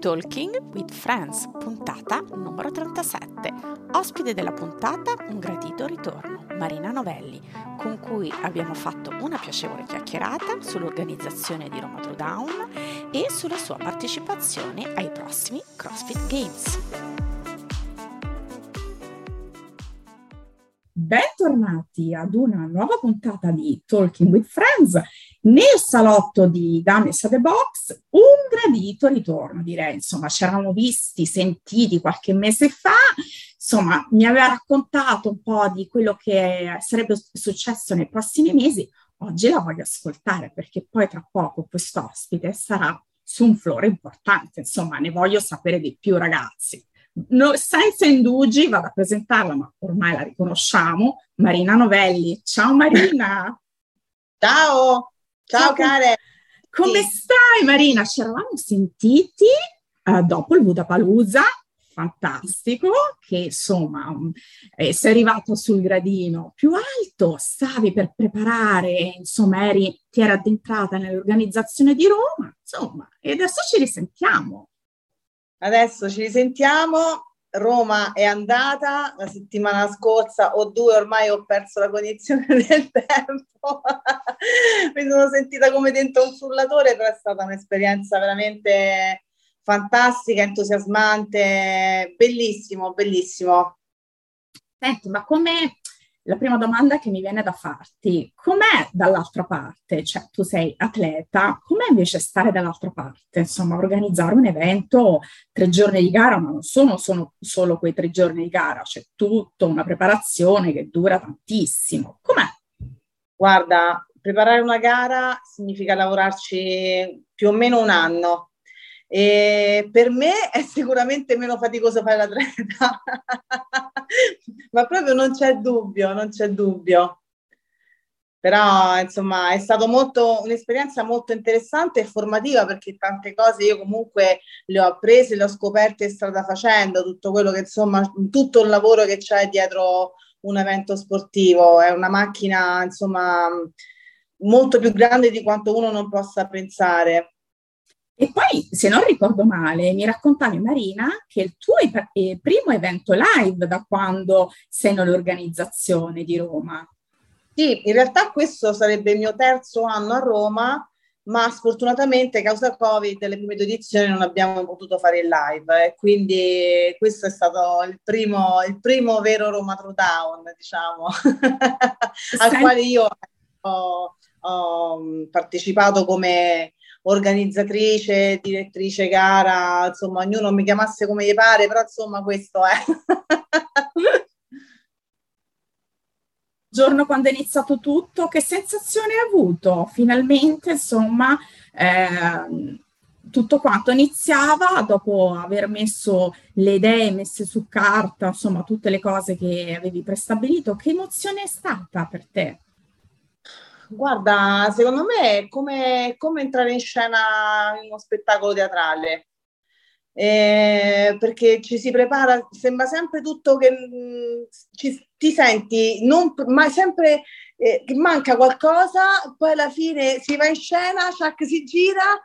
Talking with Friends, puntata numero 37. Ospite della puntata, un gradito ritorno, Marina Novelli, con cui abbiamo fatto una piacevole chiacchierata sull'organizzazione di Roma Drawdown e sulla sua partecipazione ai prossimi CrossFit Games. Bentornati ad una nuova puntata di Talking with Friends nel salotto di at the Box un gradito ritorno, direi. Insomma, ci eravamo visti, sentiti qualche mese fa. Insomma, mi aveva raccontato un po' di quello che sarebbe successo nei prossimi mesi. Oggi la voglio ascoltare perché poi tra poco questo ospite sarà su un flore importante. Insomma, ne voglio sapere di più, ragazzi. No, senza indugi vado a presentarla, ma ormai la riconosciamo, Marina Novelli. Ciao Marina! Ciao! Ciao, care. Come sì. stai Marina? Ci eravamo sentiti uh, dopo il Budapalooza, fantastico, che insomma eh, sei arrivato sul gradino più alto, stavi per preparare, insomma eri, ti eri addentrata nell'organizzazione di Roma, insomma, e adesso ci risentiamo. Adesso ci risentiamo Roma è andata la settimana scorsa o due ormai ho perso la cognizione del tempo. Mi sono sentita come dentro un frullatore però è stata un'esperienza veramente fantastica entusiasmante bellissimo bellissimo. Senti, ma come la prima domanda che mi viene da farti, com'è dall'altra parte? Cioè, tu sei atleta, com'è invece stare dall'altra parte? Insomma, organizzare un evento, tre giorni di gara, ma non sono, sono solo quei tre giorni di gara, c'è tutta una preparazione che dura tantissimo. Com'è? Guarda, preparare una gara significa lavorarci più o meno un anno. E per me è sicuramente meno faticoso fare l'atleta, ma proprio non c'è dubbio, non c'è dubbio. Però insomma è stata un'esperienza molto interessante e formativa perché tante cose io comunque le ho apprese, le ho scoperte strada facendo, tutto quello che insomma, tutto il lavoro che c'è dietro un evento sportivo, è una macchina insomma molto più grande di quanto uno non possa pensare. E poi, se non ricordo male, mi raccontavi Marina che il tuo eh, primo evento live da quando sei nell'organizzazione di Roma. Sì, in realtà questo sarebbe il mio terzo anno a Roma, ma sfortunatamente causa Covid le prime due edizioni non abbiamo potuto fare il live e quindi questo è stato il primo, il primo vero Roma Throwdown, diciamo, al quale io ho, ho partecipato come organizzatrice, direttrice gara, insomma, ognuno mi chiamasse come gli pare, però insomma questo è. Giorno quando è iniziato tutto, che sensazione hai avuto? Finalmente, insomma, eh, tutto quanto iniziava dopo aver messo le idee messe su carta, insomma, tutte le cose che avevi prestabilito. Che emozione è stata per te? Guarda, secondo me è come, come entrare in scena in uno spettacolo teatrale. Eh, perché ci si prepara, sembra sempre tutto che mm, ci, ti senti, non, ma sempre eh, che manca qualcosa, poi alla fine si va in scena, Chuck si gira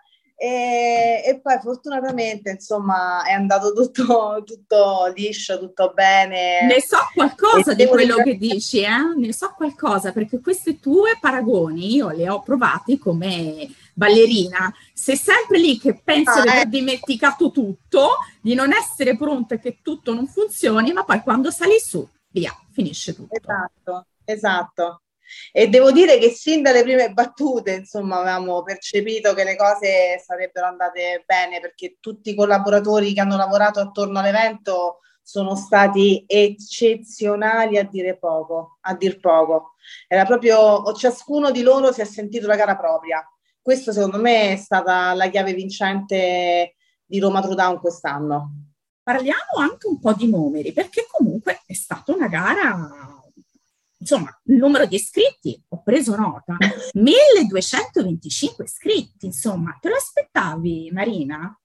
e, e, poi fortunatamente insomma è andato tutto, tutto liscio, tutto bene. Ne so qualcosa di quello dire... che dici, eh? ne so qualcosa perché queste tue paragoni io le ho provate come ballerina. Sei sempre lì che pensi ah, di aver eh. dimenticato tutto, di non essere pronta e che tutto non funzioni, ma poi quando sali su, via, finisce tutto. Esatto, esatto. E devo dire che sin dalle prime battute, insomma, avevamo percepito che le cose sarebbero andate bene perché tutti i collaboratori che hanno lavorato attorno all'evento sono stati eccezionali a dire poco, a dir poco. Era proprio, ciascuno di loro si è sentito la gara propria. Questo secondo me è stata la chiave vincente di Roma True quest'anno. Parliamo anche un po' di numeri, perché comunque è stata una gara insomma, il numero di iscritti, ho preso nota, 1225 iscritti, insomma, te lo aspettavi Marina?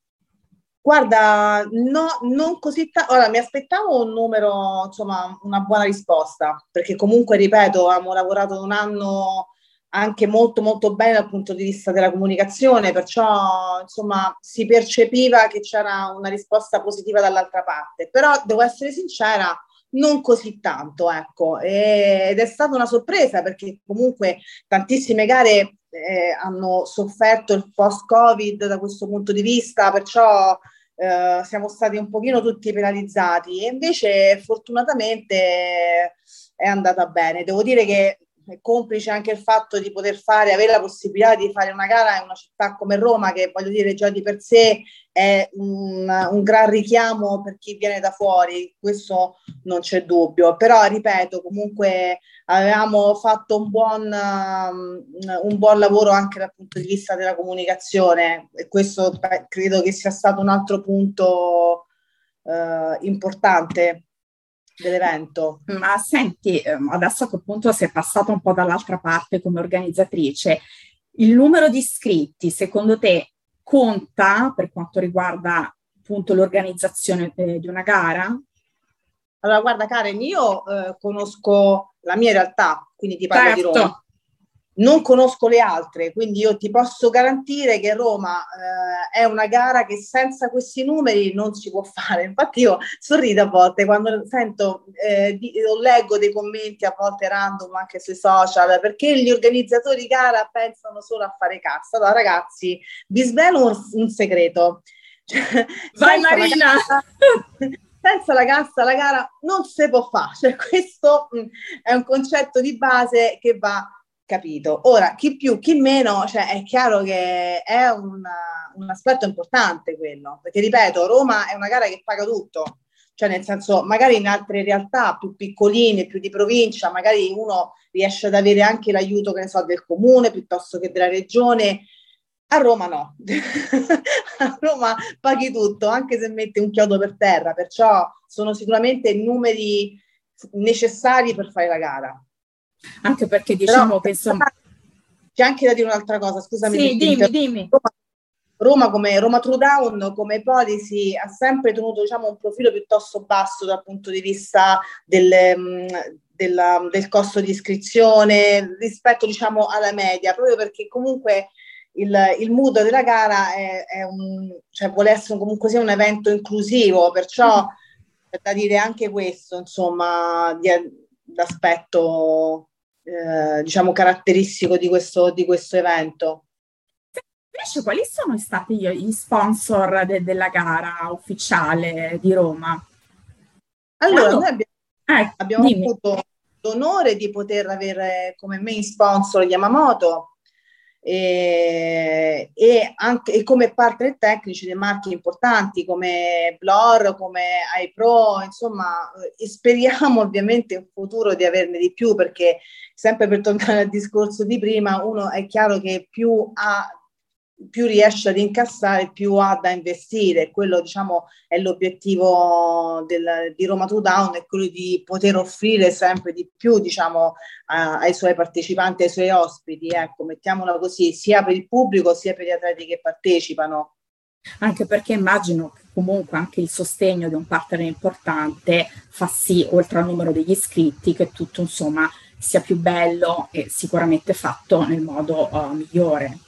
Guarda, no, non così tanto. Ora, mi aspettavo un numero, insomma, una buona risposta, perché comunque, ripeto, abbiamo lavorato un anno anche molto molto bene dal punto di vista della comunicazione, perciò insomma si percepiva che c'era una risposta positiva dall'altra parte, però devo essere sincera, non così tanto, ecco, ed è stata una sorpresa perché comunque tantissime gare eh, hanno sofferto il post-Covid da questo punto di vista, perciò eh, siamo stati un pochino tutti penalizzati e invece fortunatamente è andata bene. Devo dire che complice anche il fatto di poter fare, avere la possibilità di fare una gara in una città come Roma, che voglio dire già di per sé è un, un gran richiamo per chi viene da fuori, questo non c'è dubbio. Però, ripeto, comunque avevamo fatto un buon, um, un buon lavoro anche dal punto di vista della comunicazione e questo credo che sia stato un altro punto uh, importante dell'evento. Ma senti, ehm, adesso a quel punto sei passata un po' dall'altra parte come organizzatrice. Il numero di iscritti, secondo te, conta per quanto riguarda appunto l'organizzazione eh, di una gara? Allora, guarda Karen, io eh, conosco la mia realtà, quindi ti parlo certo. di Roma non conosco le altre, quindi io ti posso garantire che Roma eh, è una gara che senza questi numeri non si può fare. Infatti io sorrido a volte quando sento eh, di, o leggo dei commenti a volte random anche sui social, perché gli organizzatori di gara pensano solo a fare cassa. Allora ragazzi, vi svelo un, un segreto. Vai Marina! senza la cassa la gara non si può fare. Cioè, questo mh, mm, è un concetto di base che va capito. Ora, chi più, chi meno, cioè è chiaro che è un, un aspetto importante quello, perché ripeto, Roma è una gara che paga tutto, cioè nel senso magari in altre realtà più piccoline, più di provincia, magari uno riesce ad avere anche l'aiuto, che ne so, del comune piuttosto che della regione. A Roma no, a Roma paghi tutto, anche se metti un chiodo per terra, perciò sono sicuramente numeri necessari per fare la gara. Anche perché diciamo Però, che insomma... C'è anche da dire un'altra cosa, scusami. Sì, dimmi, dimmi. Roma, come Roma True Down come policy ha sempre tenuto diciamo, un profilo piuttosto basso dal punto di vista del, mm, del, del costo di iscrizione rispetto diciamo, alla media, proprio perché comunque il, il mood della gara è, è un, cioè, vuole essere comunque sia un evento inclusivo, perciò mm. da dire anche questo, insomma, di, l'aspetto eh, diciamo caratteristico di questo, di questo evento. Invece, quali sono stati gli sponsor de- della gara ufficiale di Roma? Allora, noi abbiamo, eh, abbiamo avuto l'onore di poter avere come main sponsor Yamamoto, e, e, anche, e come partner tecnici dei marchi importanti come Blor, come iPro, insomma, e speriamo ovviamente in futuro di averne di più perché sempre per tornare al discorso di prima, uno è chiaro che più ha più riesce ad incassare, più ha da investire. Quello, diciamo, è l'obiettivo del, di Roma to Down, è quello di poter offrire sempre di più, diciamo, a, ai suoi partecipanti, ai suoi ospiti, ecco, mettiamola così, sia per il pubblico sia per gli atleti che partecipano. Anche perché immagino che comunque anche il sostegno di un partner importante fa sì, oltre al numero degli iscritti, che tutto insomma sia più bello e sicuramente fatto nel modo uh, migliore.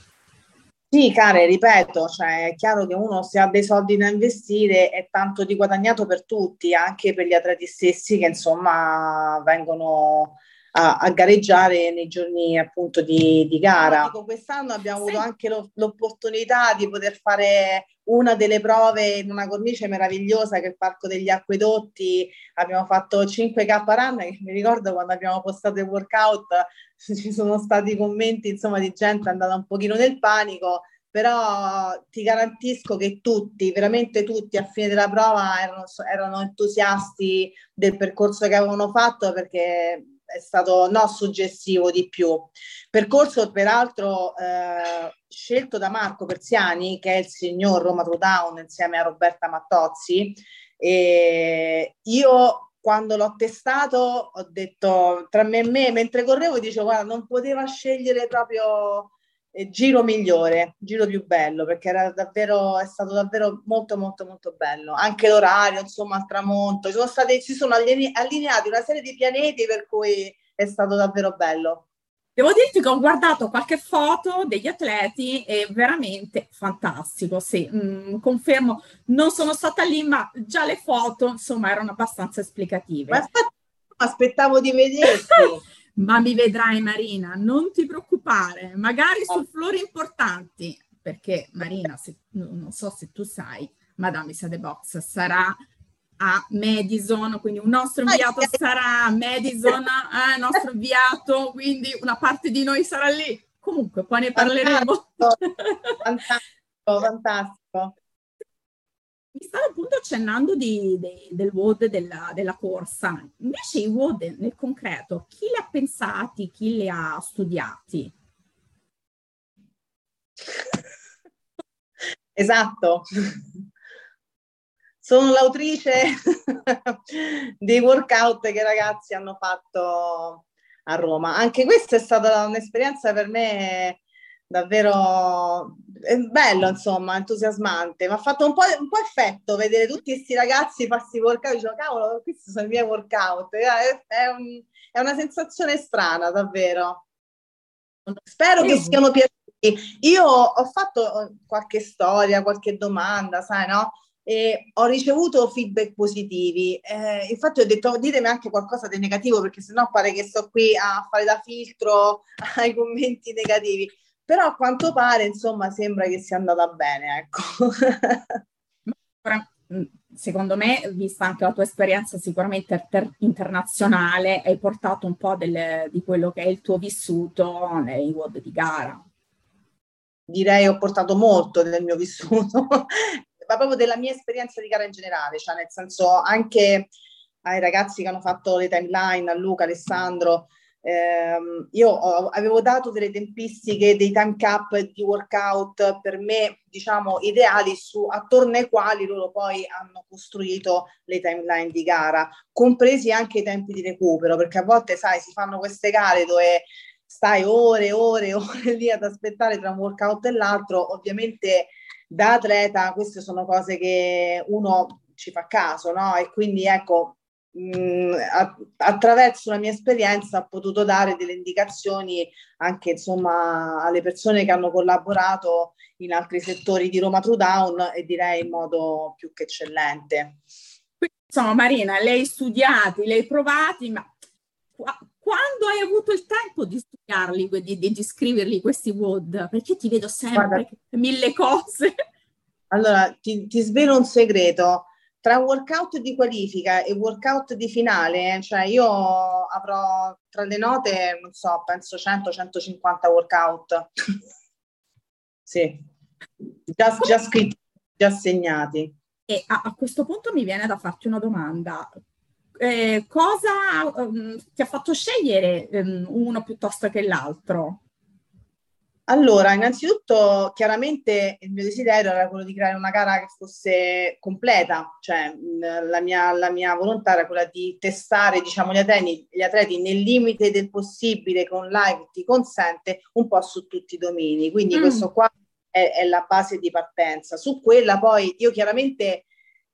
Sì, care, ripeto, cioè è chiaro che uno se ha dei soldi da investire è tanto di guadagnato per tutti, anche per gli atleti stessi che insomma vengono a, a gareggiare nei giorni appunto di, di gara. Dico, quest'anno abbiamo avuto anche lo, l'opportunità di poter fare una delle prove in una cornice meravigliosa che è il Parco degli Acquedotti. Abbiamo fatto 5K run, che mi ricordo quando abbiamo postato il workout ci sono stati commenti insomma di gente andata un pochino nel panico però ti garantisco che tutti, veramente tutti a fine della prova erano, erano entusiasti del percorso che avevano fatto perché è stato no suggestivo di più. Percorso peraltro eh, scelto da Marco Persiani, che è il signor Roma Down insieme a Roberta Mattozzi. E io quando l'ho testato ho detto tra me e me, mentre correvo, dicevo guarda, non poteva scegliere proprio giro migliore, giro più bello, perché era davvero, è stato davvero molto molto molto bello. Anche l'orario, insomma, al tramonto, sono stati, si sono allineati una serie di pianeti per cui è stato davvero bello. Devo dirti che ho guardato qualche foto degli atleti e veramente fantastico, sì, mm, confermo, non sono stata lì, ma già le foto, insomma, erano abbastanza esplicative. Ma aspettavo di vederti. ma mi vedrai Marina, non ti preoccupare, magari su flori importanti, perché Marina, se, non so se tu sai, Madame Sade Box sarà a Madison, quindi un nostro inviato sarà a Madison, eh, il nostro inviato, quindi una parte di noi sarà lì. Comunque, poi ne parleremo. Fantastico, fantastico. Mi stavo appunto accennando di, di, del WOD della, della, corsa. Invece i WOD nel concreto, chi li ha pensati, chi li ha studiati? Esatto. Sono l'autrice dei workout che i ragazzi hanno fatto a Roma. Anche questa è stata un'esperienza per me davvero bello, insomma, entusiasmante. Mi ha fatto un po', un po', effetto vedere tutti questi ragazzi farsi workout. Dicevo, cavolo, questi sono i miei workout. È, un, è una sensazione strana, davvero. Spero che siano piaciuti. Io ho fatto qualche storia, qualche domanda, sai, no? e ho ricevuto feedback positivi. Eh, infatti ho detto ditemi anche qualcosa di negativo perché sennò pare che sto qui a fare da filtro ai commenti negativi. Però a quanto pare, insomma, sembra che sia andata bene, ecco. Mm, secondo me, vista anche la tua esperienza sicuramente inter- internazionale, hai portato un po' del, di quello che è il tuo vissuto nei WOD di gara. Direi ho portato molto del mio vissuto ma proprio della mia esperienza di gara in generale, cioè nel senso anche ai ragazzi che hanno fatto le timeline, a Luca, Alessandro, ehm, io ho, avevo dato delle tempistiche, dei time cap di workout per me, diciamo, ideali su, attorno ai quali loro poi hanno costruito le timeline di gara, compresi anche i tempi di recupero, perché a volte, sai, si fanno queste gare dove stai ore e ore e ore lì ad aspettare tra un workout e l'altro, ovviamente da atleta queste sono cose che uno ci fa caso, no? E quindi ecco, mh, a, attraverso la mia esperienza ho potuto dare delle indicazioni anche insomma alle persone che hanno collaborato in altri settori di Roma True Down e direi in modo più che eccellente. Insomma, Marina, lei studiati, lei provati, ma quando hai avuto il tempo di studiarli, di, di, di scriverli questi WOD? Perché ti vedo sempre Guarda, mille cose. Allora, ti, ti, svelo un segreto. Tra workout di qualifica e workout di finale, cioè io avrò tra le note, non so, penso 100-150 workout. sì, già, già scritti, già segnati. E a, a questo punto mi viene da farti una domanda eh, cosa um, ti ha fatto scegliere um, uno piuttosto che l'altro? Allora, innanzitutto, chiaramente il mio desiderio era quello di creare una gara che fosse completa, cioè la mia, la mia volontà era quella di testare diciamo, gli, atleti, gli atleti nel limite del possibile con live ti consente un po' su tutti i domini. Quindi mm. questo qua è, è, la base di partenza. Su quella poi io chiaramente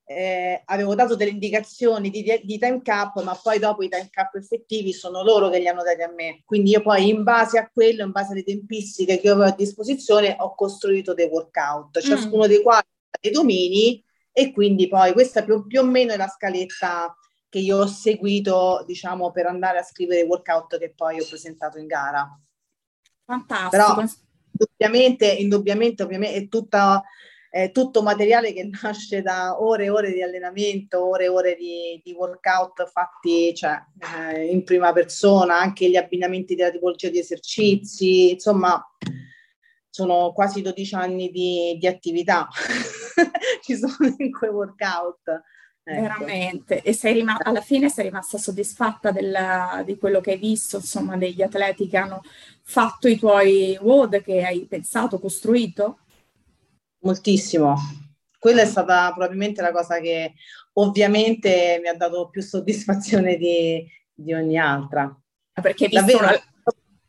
eh, avevo dato delle indicazioni di, di, time cap, ma poi dopo i time cap effettivi sono loro che li hanno dati a me. Quindi io poi in base a quello, in base alle tempistiche che avevo a disposizione, ho costruito dei workout, mm. ciascuno dei quali ha dei domini e quindi poi questa più, più o meno è la scaletta che io ho seguito, diciamo, per andare a scrivere i workout che poi ho presentato in gara. Fantastico. Però, indubbiamente, indubbiamente ovviamente è tutta è tutto materiale che nasce da ore e ore di allenamento, ore e ore di, di workout fatti cioè, eh, in prima persona, anche gli abbinamenti della tipologia di esercizi, insomma sono quasi 12 anni di, di attività, ci sono in quei workout. Ecco. Veramente, e sei rim- alla fine sei rimasta soddisfatta della, di quello che hai visto, insomma, degli atleti che hanno fatto i tuoi WOD che hai pensato, costruito? Moltissimo. Quella è stata probabilmente la cosa che ovviamente mi ha dato più soddisfazione di, di ogni altra. Perché davvero, la...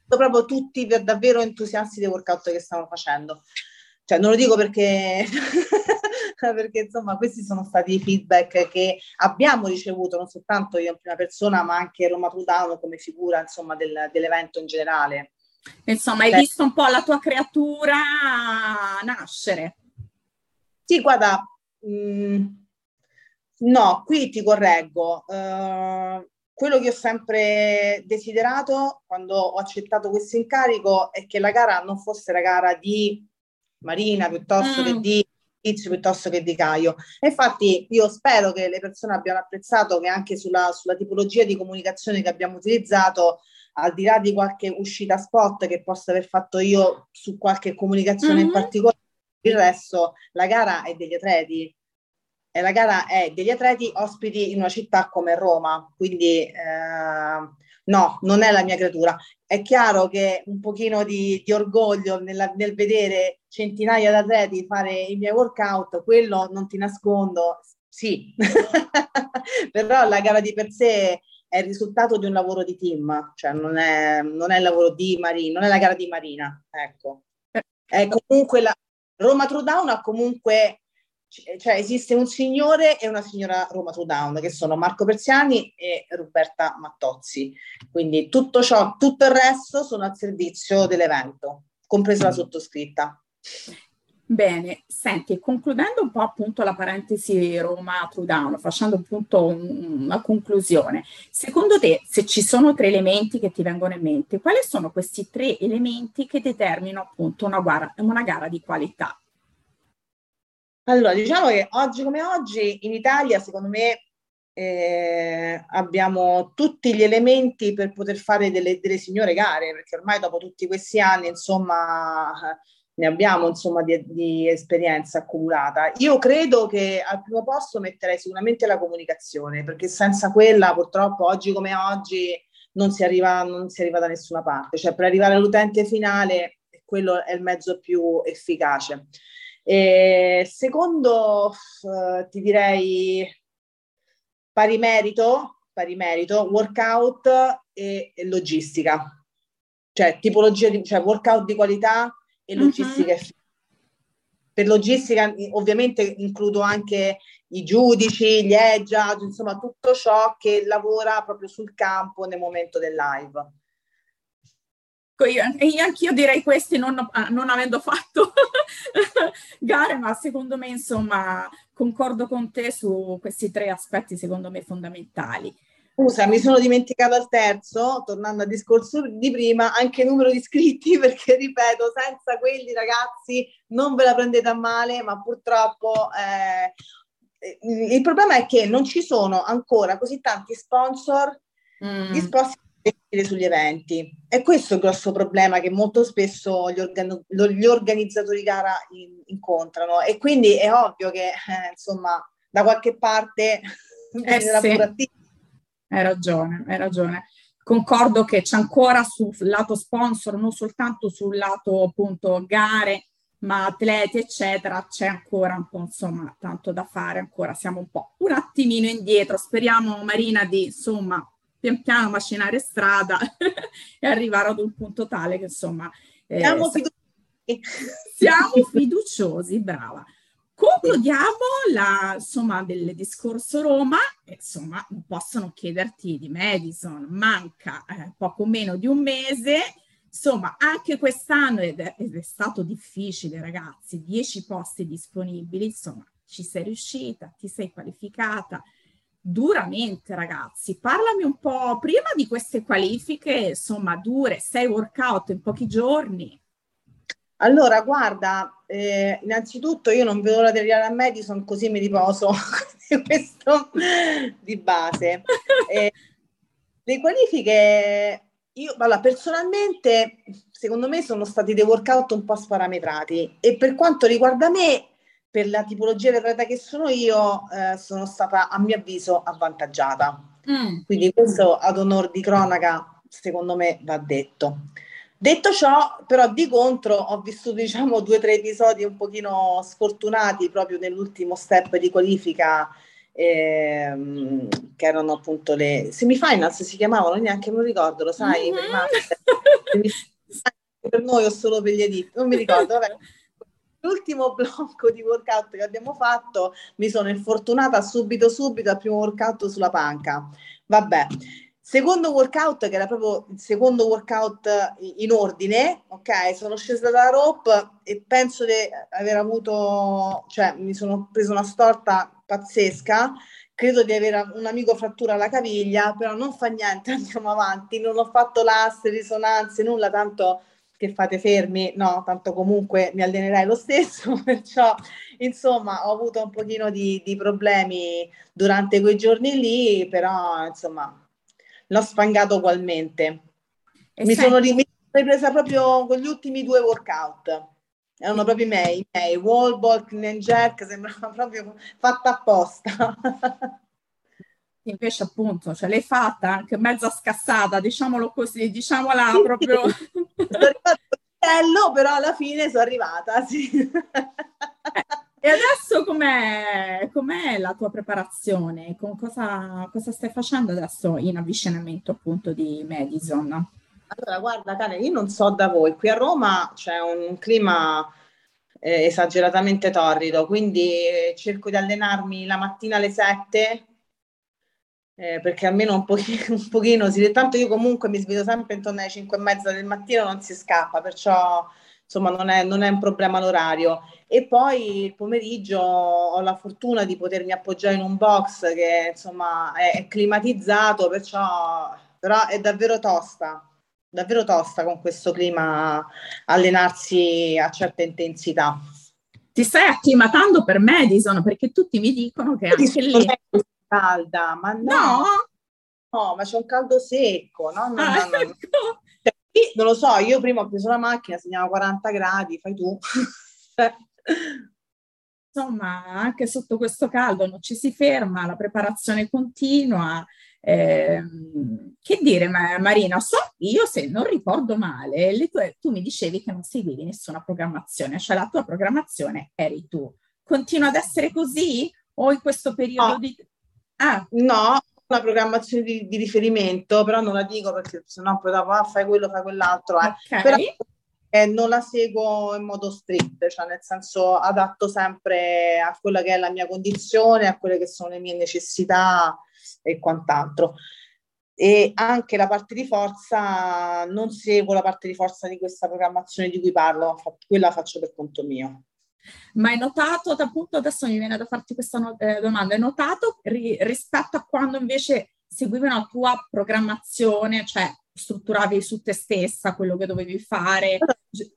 proprio tutti per davvero entusiasti dei workout che stavano facendo. Cioè, non lo dico perché, perché insomma questi sono stati i feedback che abbiamo ricevuto, non soltanto io in prima persona, ma anche Roma Trudano come figura insomma del, dell'evento in generale. Insomma, hai visto un po' la tua creatura nascere. Sì, guarda, mh, mm, no, qui ti correggo. Uh, quello che ho sempre desiderato quando ho accettato questo incarico è che la gara non fosse la gara di Marina piuttosto mm. che di Tizio piuttosto che di Caio. E infatti io spero che le persone abbiano apprezzato che anche sulla, sulla tipologia di comunicazione che abbiamo utilizzato al di là di qualche uscita spot che possa aver fatto io su qualche comunicazione mm-hmm. in particolare, il resto, la gara è degli atleti. E la gara è degli atleti ospiti in una città come Roma, quindi eh, no, non è la mia creatura. È chiaro che un pochino di, di orgoglio nella, nel vedere centinaia di atleti fare i miei workout, quello non ti nascondo, sì, però la gara di per sé è il risultato di un lavoro di team, cioè non è, non è il lavoro di Marina, non è la gara di Marina, ecco. È comunque la Roma True Down ha comunque, cioè esiste un signore e una signora Roma True Down che sono Marco Persiani e Roberta Mattozzi, quindi tutto ciò, tutto il resto sono al servizio dell'evento, compresa la sottoscritta. Bene, senti, concludendo un po' appunto la parentesi Roma Trudano, facendo appunto un, una conclusione, secondo te se ci sono tre elementi che ti vengono in mente, quali sono questi tre elementi che determinano appunto una gara, una gara di qualità? Allora, diciamo che oggi come oggi in Italia, secondo me, eh, abbiamo tutti gli elementi per poter fare delle, delle signore gare, perché ormai dopo tutti questi anni, insomma ne abbiamo insomma di, di, esperienza accumulata. Io credo che al primo posto metterei sicuramente la comunicazione, perché senza quella purtroppo oggi come oggi non si arriva, non si arriva da nessuna parte, cioè per arrivare all'utente finale quello è il mezzo più efficace. E secondo, uh, ti direi pari merito, pari merito, workout e, e logistica, cioè tipologia di cioè workout di qualità e logistica uh-huh. Per logistica ovviamente includo anche i giudici, gli edge, insomma tutto ciò che lavora proprio sul campo nel momento del live. Io, anch'io direi questi non, ah, non avendo fatto gare, ma secondo me insomma concordo con te su questi tre aspetti secondo me fondamentali. Scusa, mi sono dimenticato al terzo, tornando al discorso di prima, anche il numero di iscritti, perché ripeto, senza quelli ragazzi non ve la prendete a male, ma purtroppo eh, il problema è che non ci sono ancora così tanti sponsor mm. disposti a investire sugli eventi. E questo è il grosso problema che molto spesso gli, organ- gli organizzatori di gara in- incontrano. E quindi è ovvio che, eh, insomma, da qualche parte eh, sì. Hai ragione, hai ragione. Concordo che c'è ancora sul lato sponsor, non soltanto sul lato appunto gare, ma atleti, eccetera, c'è ancora un po' insomma tanto da fare, ancora siamo un po' un attimino indietro. Speriamo Marina di insomma pian piano macinare strada e arrivare ad un punto tale che insomma eh, siamo, fiduciosi. siamo fiduciosi, brava. Concludiamo la, insomma, del discorso Roma, insomma, non possono chiederti di Madison, manca eh, poco meno di un mese, insomma, anche quest'anno, ed è, ed è stato difficile ragazzi, dieci posti disponibili, insomma, ci sei riuscita, ti sei qualificata, duramente ragazzi. Parlami un po' prima di queste qualifiche, insomma, dure, sei workout in pochi giorni. Allora, guarda, eh, innanzitutto io non vedo l'ora di arrivare a Madison così mi riposo questo di base. Eh, le qualifiche, io allora, personalmente, secondo me sono stati dei workout un po' sparametrati e per quanto riguarda me, per la tipologia di atleta che sono io, eh, sono stata a mio avviso avvantaggiata. Mm. Quindi questo ad onore di cronaca, secondo me, va detto. Detto ciò, però di contro ho vissuto diciamo due o tre episodi un pochino sfortunati proprio nell'ultimo step di qualifica ehm, che erano appunto le semifinals si chiamavano, neanche lo ricordo, lo sai? Mm-hmm. per noi o solo per gli edit, non mi ricordo, vabbè. L'ultimo blocco di workout che abbiamo fatto mi sono infortunata subito subito al primo workout sulla panca. Vabbè, Secondo workout, che era proprio il secondo workout in ordine, ok? Sono scesa dalla rope e penso di aver avuto, cioè mi sono preso una storta pazzesca. Credo di avere un amico frattura alla caviglia, però non fa niente, andiamo avanti. Non ho fatto l'asse, risonanze, nulla, tanto che fate fermi, no, tanto comunque mi allenerai lo stesso, perciò insomma ho avuto un pochino di, di problemi durante quei giorni lì, però insomma l'ho sfangato ugualmente. E mi sono ripresa proprio con gli ultimi due workout. Erano proprio i miei, i miei. Wall ball, clean jerk, sembrava proprio fatta apposta. Invece appunto ce l'hai fatta anche mezza scassata, diciamolo così, diciamola sì, proprio. Sono arrivata bello, però alla fine sono arrivata, sì. Eh, e adesso com'è, com'è, la tua preparazione? Cosa, cosa, stai facendo adesso in avvicinamento appunto di Madison? Allora, guarda Karen, io non so da voi, qui a Roma c'è un clima eh, esageratamente torrido, quindi cerco di allenarmi la mattina alle 7 eh, perché almeno un pochino, un pochino si tanto io comunque mi sveglio sempre intorno alle 5 e mezza del mattino, non si scappa, perciò insomma non è, non è un problema l'orario. E poi il pomeriggio ho la fortuna di potermi appoggiare in un box che insomma è, è climatizzato, perciò però è davvero tosta, davvero tosta con questo clima allenarsi a certa intensità. Ti stai acclimatando per Madison perché tutti mi dicono che anche lì è calda, ma no, no, no ma c'è un caldo secco, no, no, ah, no, no. Ecco non lo so, io prima ho preso la macchina, segnava 40 gradi, fai tu. Insomma, anche sotto questo caldo non ci si ferma, la preparazione continua. Eh, che dire, Marina, so io se non ricordo male, tue, tu mi dicevi che non seguivi nessuna programmazione, cioè la tua programmazione eri tu. Continua ad essere così? O in questo periodo no. di... Ah. No, una programmazione di, di, riferimento, però non la dico perché sennò poi dopo ah, fai quello, fai quell'altro. Eh. Okay. Però eh, non la seguo in modo strict, cioè nel senso adatto sempre a quella che è la mia condizione, a quelle che sono le mie necessità e quant'altro. E anche la parte di forza, non seguo la parte di forza di questa programmazione di cui parlo, quella la faccio per conto mio. Ma hai notato, appunto, adesso mi viene da farti questa no- eh, domanda, hai notato ri- rispetto a quando invece seguivi una tua programmazione, cioè strutturavi su te stessa quello che dovevi fare?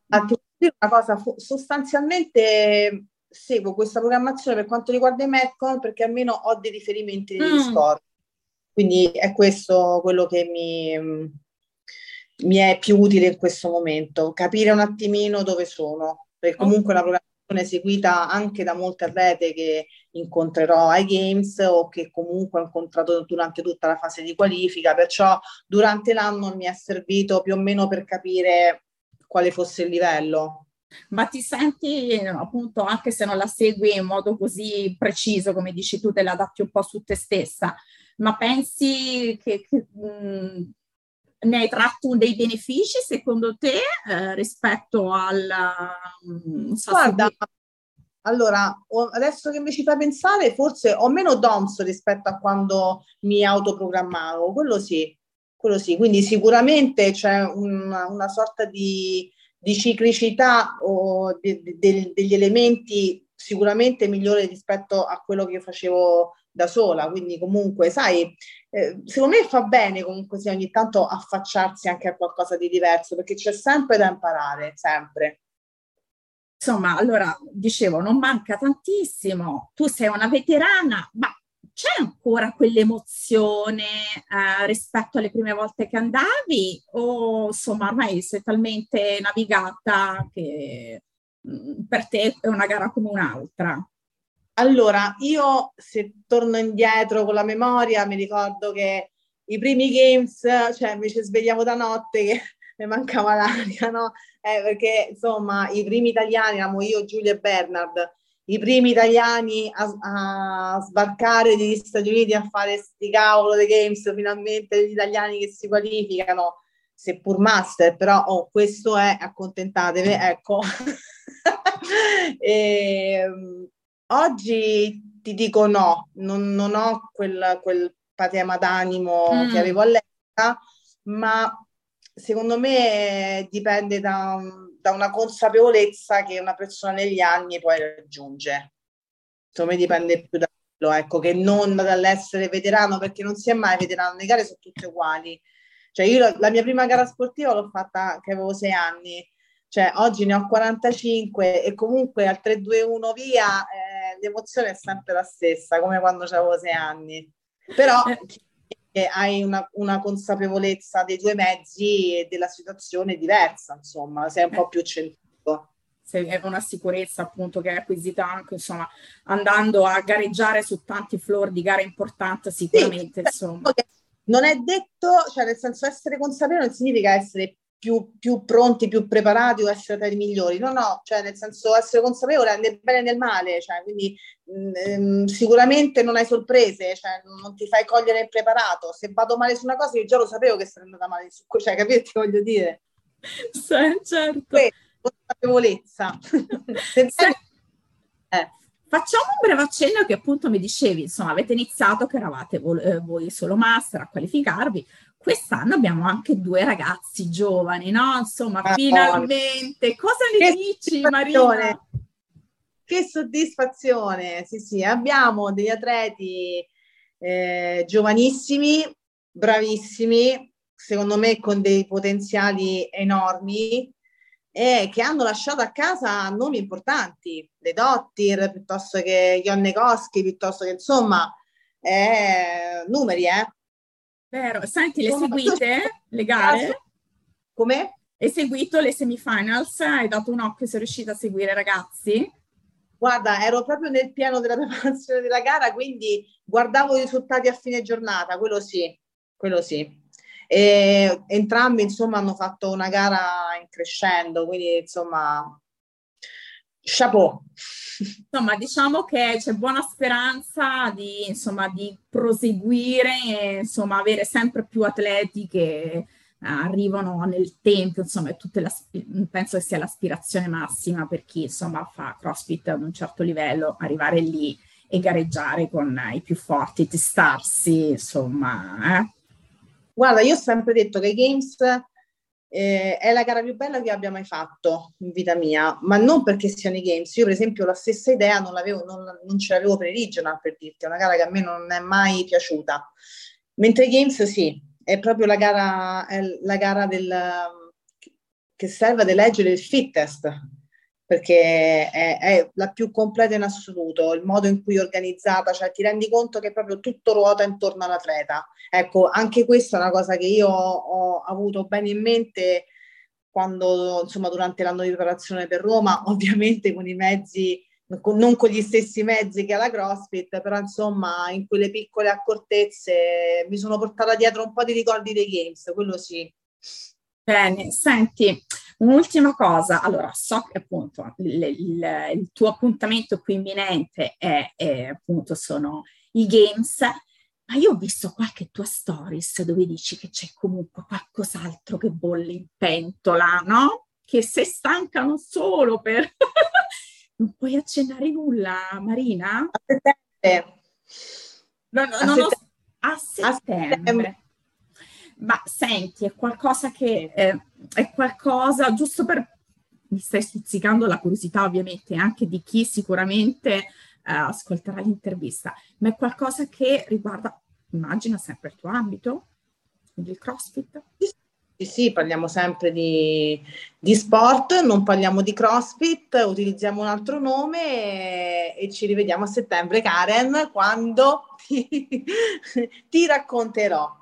Una cosa, sostanzialmente seguo questa programmazione per quanto riguarda i Metcon perché almeno ho dei riferimenti dei mm. Quindi è questo quello che mi, mi è più utile in questo momento, capire un attimino dove sono, perché comunque la programmazione seguita anche da molte atlete che incontrerò ai Games o che comunque ho incontrato durante tutta la fase di qualifica, perciò durante l'anno mi è servito più o meno per capire quale fosse il livello. Ma ti senti appunto, anche se non la segui in modo così preciso, come dici tu, te la adatti un po' su te stessa, ma pensi che, che mh, ne hai tratto dei benefici secondo te eh, rispetto al... Um, so Guarda, se... allora, adesso che mi ci fai pensare, forse ho meno DOMS rispetto a quando mi autoprogrammavo, quello sì, quello sì. Quindi sicuramente c'è una, una sorta di, di ciclicità o de, de, degli elementi sicuramente migliore rispetto a quello che facevo da sola, quindi comunque, sai, eh, secondo me fa bene comunque sì, ogni tanto affacciarsi anche a qualcosa di diverso, perché c'è sempre da imparare, sempre. Insomma, allora, dicevo, non manca tantissimo, tu sei una veterana, ma c'è ancora quell'emozione eh, rispetto alle prime volte che andavi o insomma ormai sei talmente navigata che mh, mm, per te è una gara come un'altra? Allora, io se torno indietro con la memoria, mi ricordo che i primi games, cioè mi ci svegliavo da notte che mi mancava l'aria, no? Eh, perché insomma i primi italiani, eravamo io, Giulia e Bernard, i primi italiani a, a sbarcare negli Stati Uniti a fare sti cavolo dei games, finalmente gli italiani che si qualificano, seppur master, però oh, questo è, accontentatevi, ecco. e, ehm, Oggi ti dico no, non, non ho quel, quel patema d'animo mm. che avevo all'epoca, ma secondo me dipende da, da, una consapevolezza che una persona negli anni poi raggiunge. Secondo me dipende più da quello, ecco, che non dall'essere veterano, perché non si è mai veterano, le gare sono tutte uguali. Cioè io la mia prima gara sportiva l'ho fatta che avevo sei anni, cioè oggi ne ho 45 e comunque al 3-2-1 via eh, l'emozione è sempre la stessa, come quando avevo sei anni. Però eh. hai una, una, consapevolezza dei tuoi mezzi e della situazione diversa, insomma, sei un po' più centrato. È una sicurezza appunto che hai acquisita anche insomma andando a gareggiare su tanti floor di gare importanti sicuramente sì, insomma non è detto cioè nel senso essere consapevole non significa essere più, più, pronti, più preparati o essere tra i migliori. No, no, cioè nel senso essere consapevole nel bene e nel male, cioè, quindi mh, ehm, sicuramente non hai sorprese, cioè, non ti fai cogliere impreparato. Se vado male su una cosa, io già lo sapevo che sarei andata male su cioè capite voglio dire? Sì, certo. Questo, consapevolezza. Se, eh. Facciamo un breve accenno che appunto mi dicevi, insomma, avete iniziato che eravate voi, eh, voi solo master a qualificarvi, quest'anno abbiamo anche due ragazzi giovani, no? Insomma, ah, finalmente, cosa ne dici Marina? Che soddisfazione, sì sì, abbiamo degli atleti eh, giovanissimi, bravissimi, secondo me con dei potenziali enormi, e che hanno lasciato a casa nomi importanti, le Dottir, piuttosto che Ionnekoski, piuttosto che insomma, eh, numeri, eh. Vero, senti, le seguite le gare? Come? Hai seguito le semifinals? Hai dato un occhio, sei riuscita a seguire ragazzi? Guarda, ero proprio nel piano della preparazione della gara, quindi guardavo i risultati a fine giornata, quello sì, quello sì. E entrambi, insomma, hanno fatto una gara in crescendo, quindi, insomma, chapeau. Insomma, diciamo che c'è buona speranza di, insomma, di proseguire e insomma, avere sempre più atleti che arrivano nel tempo, insomma, penso che sia l'aspirazione massima per chi insomma fa CrossFit ad un certo livello, arrivare lì e gareggiare con i più forti, testarsi, insomma. Eh. Guarda, io ho sempre detto che i Games eh, è la gara più bella che abbia mai fatto in vita mia, ma non perché siano i Games. Io, per esempio, la stessa idea non, l'avevo, non, non ce l'avevo per Regional, per dirti, è una gara che a me non è mai piaciuta. Mentre i Games, sì, è proprio la gara, la gara del, che serve ad eleggere il fittest, perché è, è, la più completa in assoluto, il modo in cui è organizzata, cioè ti rendi conto che proprio tutto ruota intorno all'atleta. Ecco, anche questa è una cosa che io ho avuto bene in mente quando, insomma, durante l'anno di preparazione per Roma, ovviamente con i mezzi, non con gli stessi mezzi che alla CrossFit, però insomma, in quelle piccole accortezze mi sono portata dietro un po' di ricordi dei Games, quello sì. Bene, senti, Un'ultima cosa, allora so che appunto il, il, il tuo appuntamento qui imminente è, è, appunto sono i games, ma io ho visto qualche tua stories dove dici che c'è comunque qualcos'altro che bolle in pentola, no? Che sei stanca non solo per... non puoi accennare nulla, Marina? A settembre. No, no, a, no, settembre. a settembre. A settembre. Ma senti, è qualcosa che eh, è qualcosa giusto per mi stai stuzzicando la curiosità, ovviamente, anche di chi sicuramente eh, ascolterà l'intervista, ma è qualcosa che riguarda, immagino, sempre il tuo ambito, quindi il CrossFit. Sì, sì, parliamo sempre di, di, sport, non parliamo di CrossFit, utilizziamo un altro nome e, e ci rivediamo a settembre, Karen, quando ti, ti racconterò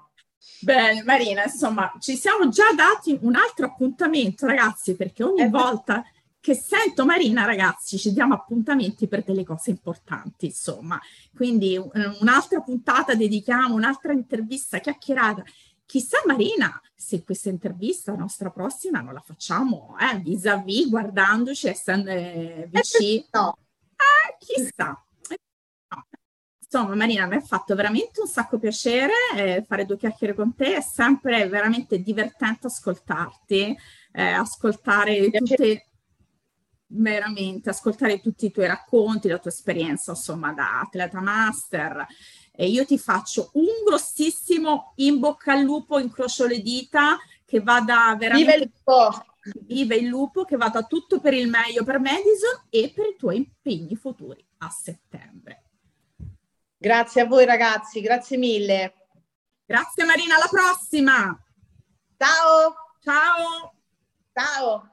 Bene, Marina, insomma, ci siamo già dati un altro appuntamento, ragazzi, perché ogni eh, volta che sento Marina, ragazzi, ci diamo appuntamenti per delle cose importanti, insomma. Quindi un'altra puntata dedichiamo, un'altra intervista chiacchierata. Chissà Marina se questa intervista nostra prossima non la facciamo eh, vis-à-vis, guardandoci, essendo eh, vicini. No. Eh, chissà. Insomma, Marina, mi ha fatto veramente un sacco piacere eh, fare due chiacchiere con te, è sempre veramente divertente ascoltarti, eh, ascoltare tutte... veramente ascoltare tutti i tuoi racconti, la tua esperienza, insomma, da atleta master. E io ti faccio un grossissimo in bocca al lupo, incrocio le dita, che vada veramente... Viva il lupo! Viva il lupo, che vada tutto per il meglio per Madison e per i tuoi impegni futuri a settembre. Grazie a voi ragazzi, grazie mille. Grazie Marina, alla prossima. Ciao. Ciao. Ciao.